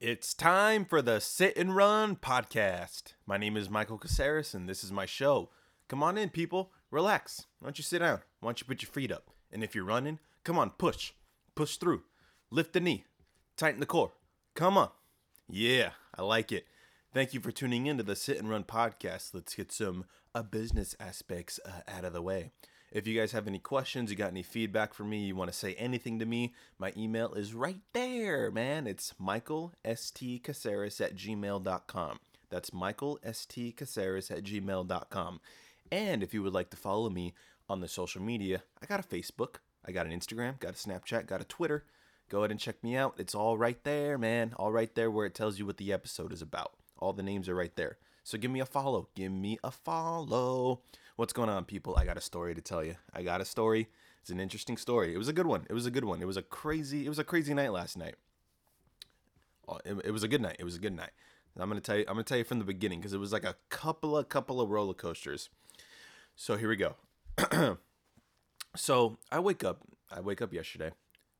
It's time for the Sit and Run podcast. My name is Michael Caceres, and this is my show. Come on in, people. Relax. Why don't you sit down? Why don't you put your feet up? And if you're running, come on, push. Push through. Lift the knee. Tighten the core. Come on. Yeah, I like it. Thank you for tuning in to the Sit and Run podcast. Let's get some uh, business aspects uh, out of the way. If you guys have any questions, you got any feedback for me, you want to say anything to me, my email is right there, man. It's michaelstcaceres at gmail.com. That's michaelstcaceres at gmail.com. And if you would like to follow me on the social media, I got a Facebook, I got an Instagram, got a Snapchat, got a Twitter. Go ahead and check me out. It's all right there, man. All right there where it tells you what the episode is about. All the names are right there. So give me a follow. Give me a follow. What's going on, people? I got a story to tell you. I got a story. It's an interesting story. It was a good one. It was a good one. It was a crazy. It was a crazy night last night. Oh, it, it was a good night. It was a good night. I'm gonna tell you. I'm gonna tell you from the beginning because it was like a couple of couple of roller coasters. So here we go. so I wake up. I wake up yesterday.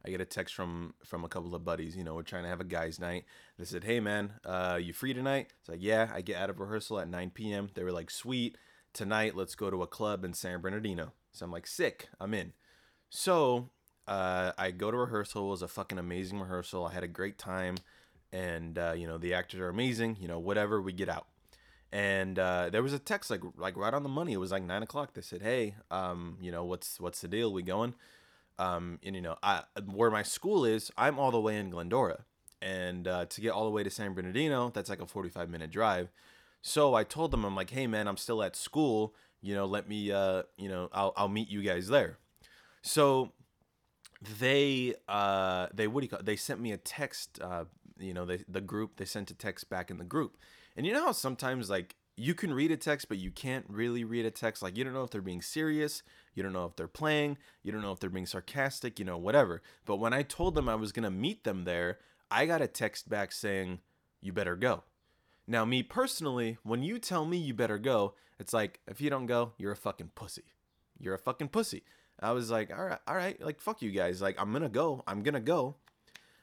I get a text from from a couple of buddies. You know, we're trying to have a guys' night. They said, "Hey man, uh, you free tonight?" It's like, "Yeah." I get out of rehearsal at 9 p.m. They were like, "Sweet, tonight let's go to a club in San Bernardino." So I'm like, "Sick, I'm in." So uh, I go to rehearsal. It was a fucking amazing rehearsal. I had a great time, and uh, you know the actors are amazing. You know, whatever. We get out, and uh, there was a text like like right on the money. It was like nine o'clock. They said, "Hey, um, you know what's what's the deal? We going?" um, and you know, I where my school is, I'm all the way in Glendora, and uh, to get all the way to San Bernardino, that's like a 45 minute drive. So I told them, I'm like, hey man, I'm still at school. You know, let me, uh, you know, I'll I'll meet you guys there. So they uh they what do you call it? they sent me a text uh you know they the group they sent a text back in the group and you know how sometimes like you can read a text, but you can't really read a text. Like you don't know if they're being serious, you don't know if they're playing, you don't know if they're being sarcastic, you know, whatever. But when I told them I was gonna meet them there, I got a text back saying, "You better go." Now, me personally, when you tell me you better go, it's like if you don't go, you're a fucking pussy. You're a fucking pussy. I was like, all right, all right, like fuck you guys. Like I'm gonna go. I'm gonna go.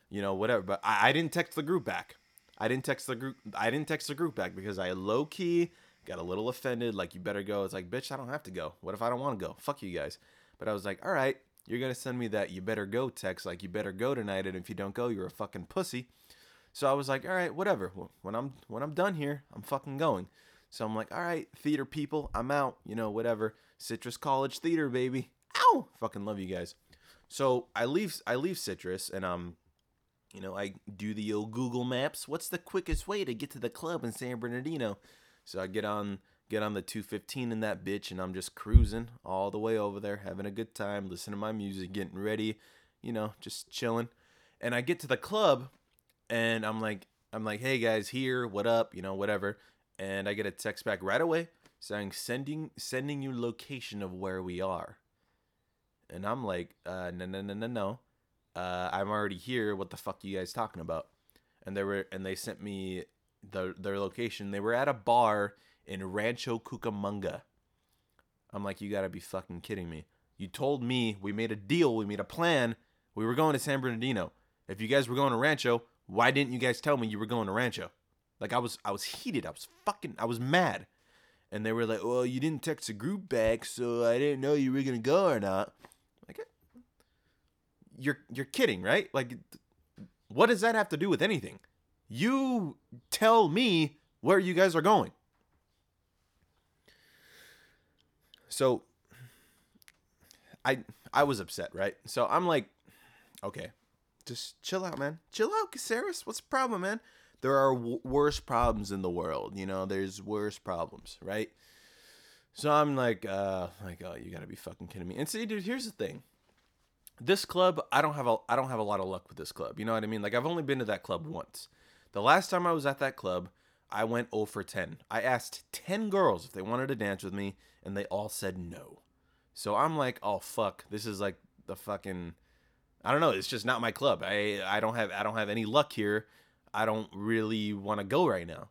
You know, whatever. But I, I didn't text the group back. I didn't text the group. I didn't text the group back because I low key got a little offended. Like you better go. It's like, bitch, I don't have to go. What if I don't want to go? Fuck you guys. But I was like, all right, you're gonna send me that you better go text. Like you better go tonight, and if you don't go, you're a fucking pussy. So I was like, all right, whatever. When I'm when I'm done here, I'm fucking going. So I'm like, all right, theater people, I'm out. You know, whatever. Citrus College Theater, baby. Ow! Fucking love you guys. So I leave I leave Citrus and um you know, I do the old Google Maps. What's the quickest way to get to the club in San Bernardino? So I get on get on the 215 in that bitch and I'm just cruising all the way over there, having a good time, listening to my music, getting ready, you know, just chilling. And I get to the club and I'm like I'm like, "Hey guys, here, what up?" you know, whatever. And I get a text back right away saying sending sending you location of where we are. And I'm like, uh no no no no no uh, I'm already here. What the fuck are you guys talking about? And they were and they sent me the their location. They were at a bar in Rancho Cucamonga. I'm like, you gotta be fucking kidding me. You told me we made a deal, we made a plan. We were going to San Bernardino. If you guys were going to Rancho, why didn't you guys tell me you were going to Rancho? Like I was I was heated. I was fucking I was mad. And they were like, "Well, you didn't text the group back, so I didn't know you were going to go or not." Like eh, you're you're kidding, right? Like what does that have to do with anything? You tell me where you guys are going. So I I was upset, right? So I'm like, okay, just chill out, man. Chill out, Caceres. What's the problem, man? There are w- worse problems in the world, you know. There's worse problems, right? So I'm like, uh, like, oh, you gotta be fucking kidding me. And see, dude, here's the thing this club i don't have a i don't have a lot of luck with this club you know what i mean like i've only been to that club once the last time i was at that club i went 0 for 10 i asked 10 girls if they wanted to dance with me and they all said no so i'm like oh fuck this is like the fucking i don't know it's just not my club i i don't have i don't have any luck here i don't really want to go right now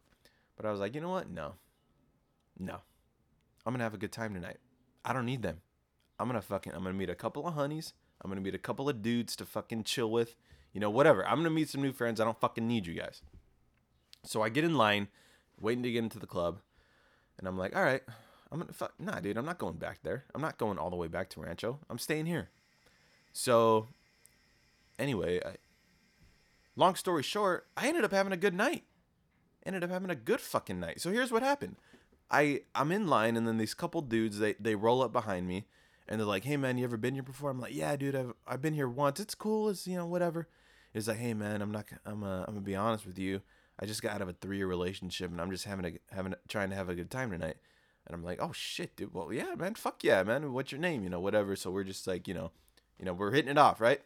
but i was like you know what no no i'm gonna have a good time tonight i don't need them i'm gonna fucking i'm gonna meet a couple of honeys I'm gonna meet a couple of dudes to fucking chill with. You know, whatever. I'm gonna meet some new friends. I don't fucking need you guys. So I get in line, waiting to get into the club, and I'm like, all right, I'm gonna fuck. Nah, dude, I'm not going back there. I'm not going all the way back to Rancho. I'm staying here. So, anyway, I, long story short, I ended up having a good night. Ended up having a good fucking night. So here's what happened. I I'm in line, and then these couple dudes they they roll up behind me, and they're like, "Hey man, you ever been here before?" I'm like, "Yeah, dude, I've I've been here once. It's cool. It's you know whatever." It's like, "Hey man, I'm not. I'm uh, I'm gonna be honest with you. I just got out of a three year relationship, and I'm just having a having a, trying to have a good time tonight." And I'm like, "Oh shit, dude. Well, yeah, man. Fuck yeah, man. What's your name? You know, whatever." So we're just like, you know, you know, we're hitting it off, right?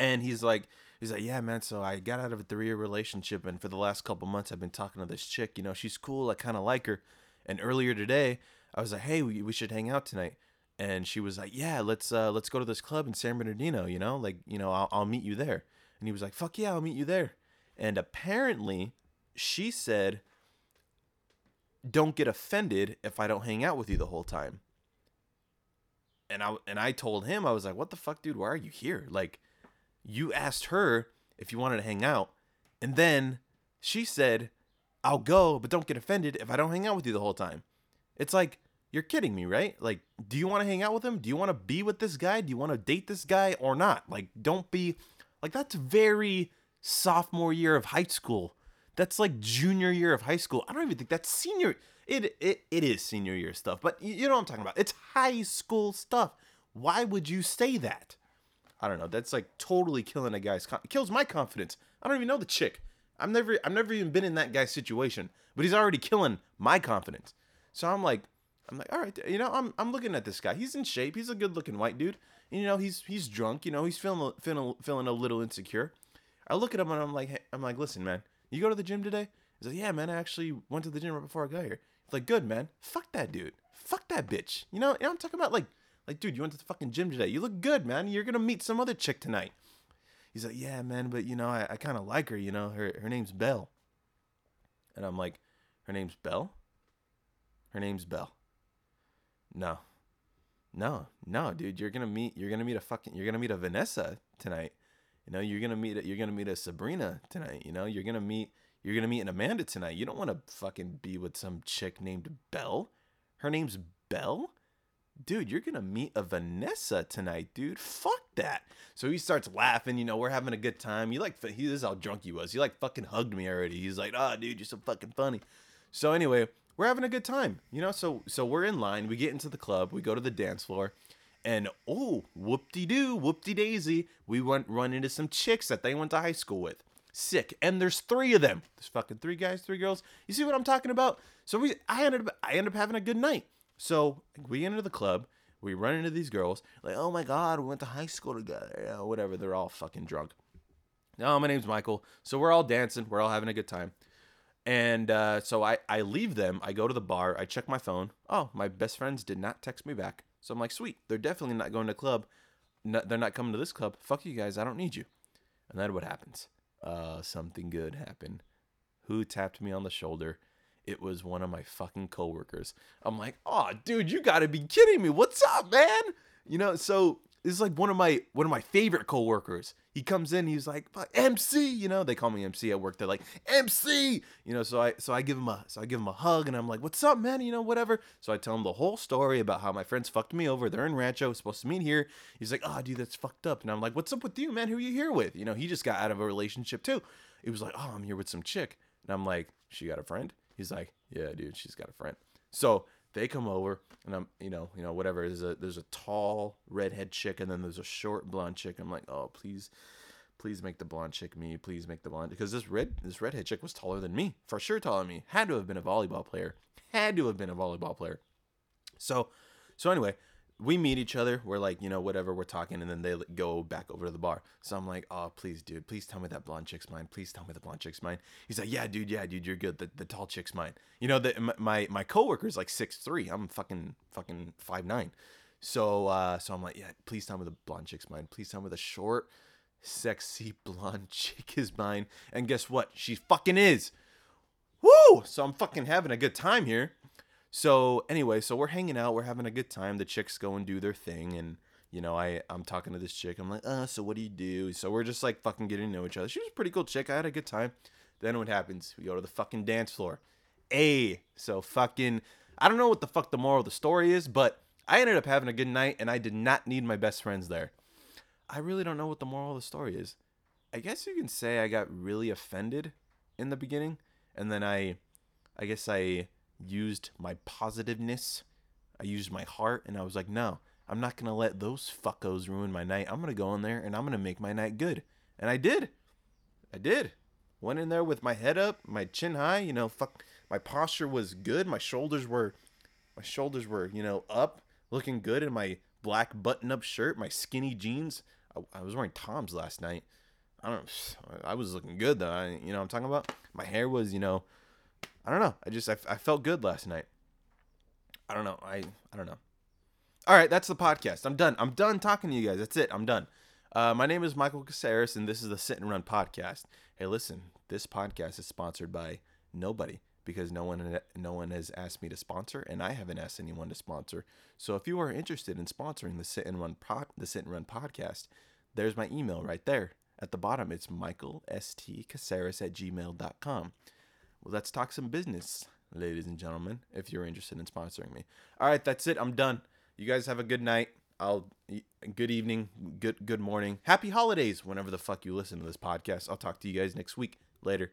And he's like, he's like, yeah, man. So I got out of a three year relationship, and for the last couple months, I've been talking to this chick. You know, she's cool. I kind of like her. And earlier today, I was like, hey, we, we should hang out tonight. And she was like, yeah, let's uh, let's go to this club in San Bernardino. You know, like you know, I'll I'll meet you there. And he was like, fuck yeah, I'll meet you there. And apparently, she said, don't get offended if I don't hang out with you the whole time. And I and I told him I was like, "What the fuck, dude? Why are you here? Like, you asked her if you wanted to hang out, and then she said, "I'll go, but don't get offended if I don't hang out with you the whole time." It's like you're kidding me, right? Like, do you want to hang out with him? Do you want to be with this guy? Do you want to date this guy or not? Like, don't be like that's very sophomore year of high school. That's like junior year of high school. I don't even think that's senior. It it, it is senior year stuff, but you know what I'm talking about. It's high school stuff. Why would you say that? I don't know. That's like totally killing a guy's con- kills my confidence. I don't even know the chick. I'm never I've never even been in that guy's situation, but he's already killing my confidence. So I'm like I'm like, all right, you know, I'm I'm looking at this guy. He's in shape. He's a good-looking white dude. And, you know, he's he's drunk. You know, he's feeling feeling feeling a little insecure. I look at him and I'm like, hey, I'm like, listen, man, you go to the gym today? He's like, yeah, man, I actually went to the gym right before I got here. He's like, good, man. Fuck that dude. Fuck that bitch. You know, you know I'm talking about? Like, like, dude, you went to the fucking gym today. You look good, man. You're gonna meet some other chick tonight. He's like, yeah, man, but you know, I, I kind of like her. You know, her her name's Belle. And I'm like, her name's Belle. Her name's Belle. No, no, no, dude. You're gonna meet. You're gonna meet a fucking. You're gonna meet a Vanessa tonight. You know, you're gonna meet. A, you're gonna meet a Sabrina tonight. You know, you're gonna meet. You're gonna meet an Amanda tonight. You don't want to fucking be with some chick named Belle. Her name's Belle. Dude, you're gonna meet a Vanessa tonight, dude. Fuck that. So he starts laughing. You know, we're having a good time. You like, he this is how drunk he was. He like fucking hugged me already. He's like, oh, dude, you're so fucking funny. So anyway, we're having a good time. You know, so so we're in line. We get into the club. We go to the dance floor. And oh, whoop de doo, whoop de daisy, we went run into some chicks that they went to high school with. Sick. And there's three of them. There's fucking three guys, three girls. You see what I'm talking about? So we I ended up I ended up having a good night. So we enter the club, we run into these girls, like, oh my god, we went to high school together. Yeah, whatever. They're all fucking drunk. No, my name's Michael. So we're all dancing, we're all having a good time. And uh, so I, I leave them, I go to the bar, I check my phone. Oh, my best friends did not text me back. So I'm like, sweet, they're definitely not going to club. No, they're not coming to this club. Fuck you guys, I don't need you. And then what happens? Uh, something good happened. Who tapped me on the shoulder? It was one of my fucking coworkers. I'm like, oh, dude, you gotta be kidding me. What's up, man? You know, so this is like one of my one of my favorite coworkers. He comes in, he's like, MC, you know, they call me MC at work. They're like, MC, you know, so I so I give him a so I give him a hug and I'm like, what's up, man? You know, whatever. So I tell him the whole story about how my friends fucked me over. They're in Rancho, supposed to meet here. He's like, oh, dude, that's fucked up. And I'm like, what's up with you, man? Who are you here with? You know, he just got out of a relationship too. He was like, oh, I'm here with some chick. And I'm like, she got a friend? He's like, yeah, dude, she's got a friend. So they come over and I'm, you know, you know, whatever. There's a there's a tall redhead chick and then there's a short blonde chick. I'm like, oh, please, please make the blonde chick me. Please make the blonde because this red this redhead chick was taller than me, for sure taller than me. Had to have been a volleyball player. Had to have been a volleyball player. So, so anyway, we meet each other. We're like, you know, whatever. We're talking, and then they go back over to the bar. So I'm like, oh, please, dude, please tell me that blonde chick's mine. Please tell me the blonde chick's mine. He's like, yeah, dude, yeah, dude, you're good. The, the tall chick's mine. You know, the, my my coworker's like six three. I'm fucking fucking five nine. So uh, so I'm like, yeah, please tell me the blonde chick's mine. Please tell me the short, sexy blonde chick is mine. And guess what? She fucking is. Woo! So I'm fucking having a good time here. So anyway, so we're hanging out, we're having a good time. The chicks go and do their thing, and you know, I I'm talking to this chick. I'm like, uh, so what do you do? So we're just like fucking getting to know each other. She was a pretty cool chick. I had a good time. Then what happens? We go to the fucking dance floor. A. So fucking. I don't know what the fuck the moral of the story is, but I ended up having a good night and I did not need my best friends there. I really don't know what the moral of the story is. I guess you can say I got really offended in the beginning and then I I guess I used my positiveness. I used my heart and I was like, "No, I'm not to let those fuckos ruin my night. I'm to go in there and I'm to make my night good." And I did. I did. Went in there with my head up, my chin high, you know, fuck my posture was good. My shoulders were my shoulders were, you know, up, looking good in my black button-up shirt, my skinny jeans. I, I was wearing Toms last night. I don't I was looking good though. I, you know I'm talking about? My hair was, you know, I don't know. I just I, I felt good last night. I don't know. I I don't know. All right, that's the podcast. I'm done. I'm done talking to you guys. That's it. I'm done. Uh, my name is Michael Caceres, and this is the Sit and Run podcast. Hey, listen, this podcast is sponsored by nobody because no one no one has asked me to sponsor, and I haven't asked anyone to sponsor. So if you are interested in sponsoring the Sit and Run pod, the Sit and Run podcast, there's my email right there at the bottom. It's Michael St Caceres at gmail.com. Well, let's talk some business, ladies and gentlemen. If you're interested in sponsoring me, all right, that's it. I'm done. You guys have a good night. I'll good evening, good good morning, happy holidays. Whenever the fuck you listen to this podcast, I'll talk to you guys next week. Later.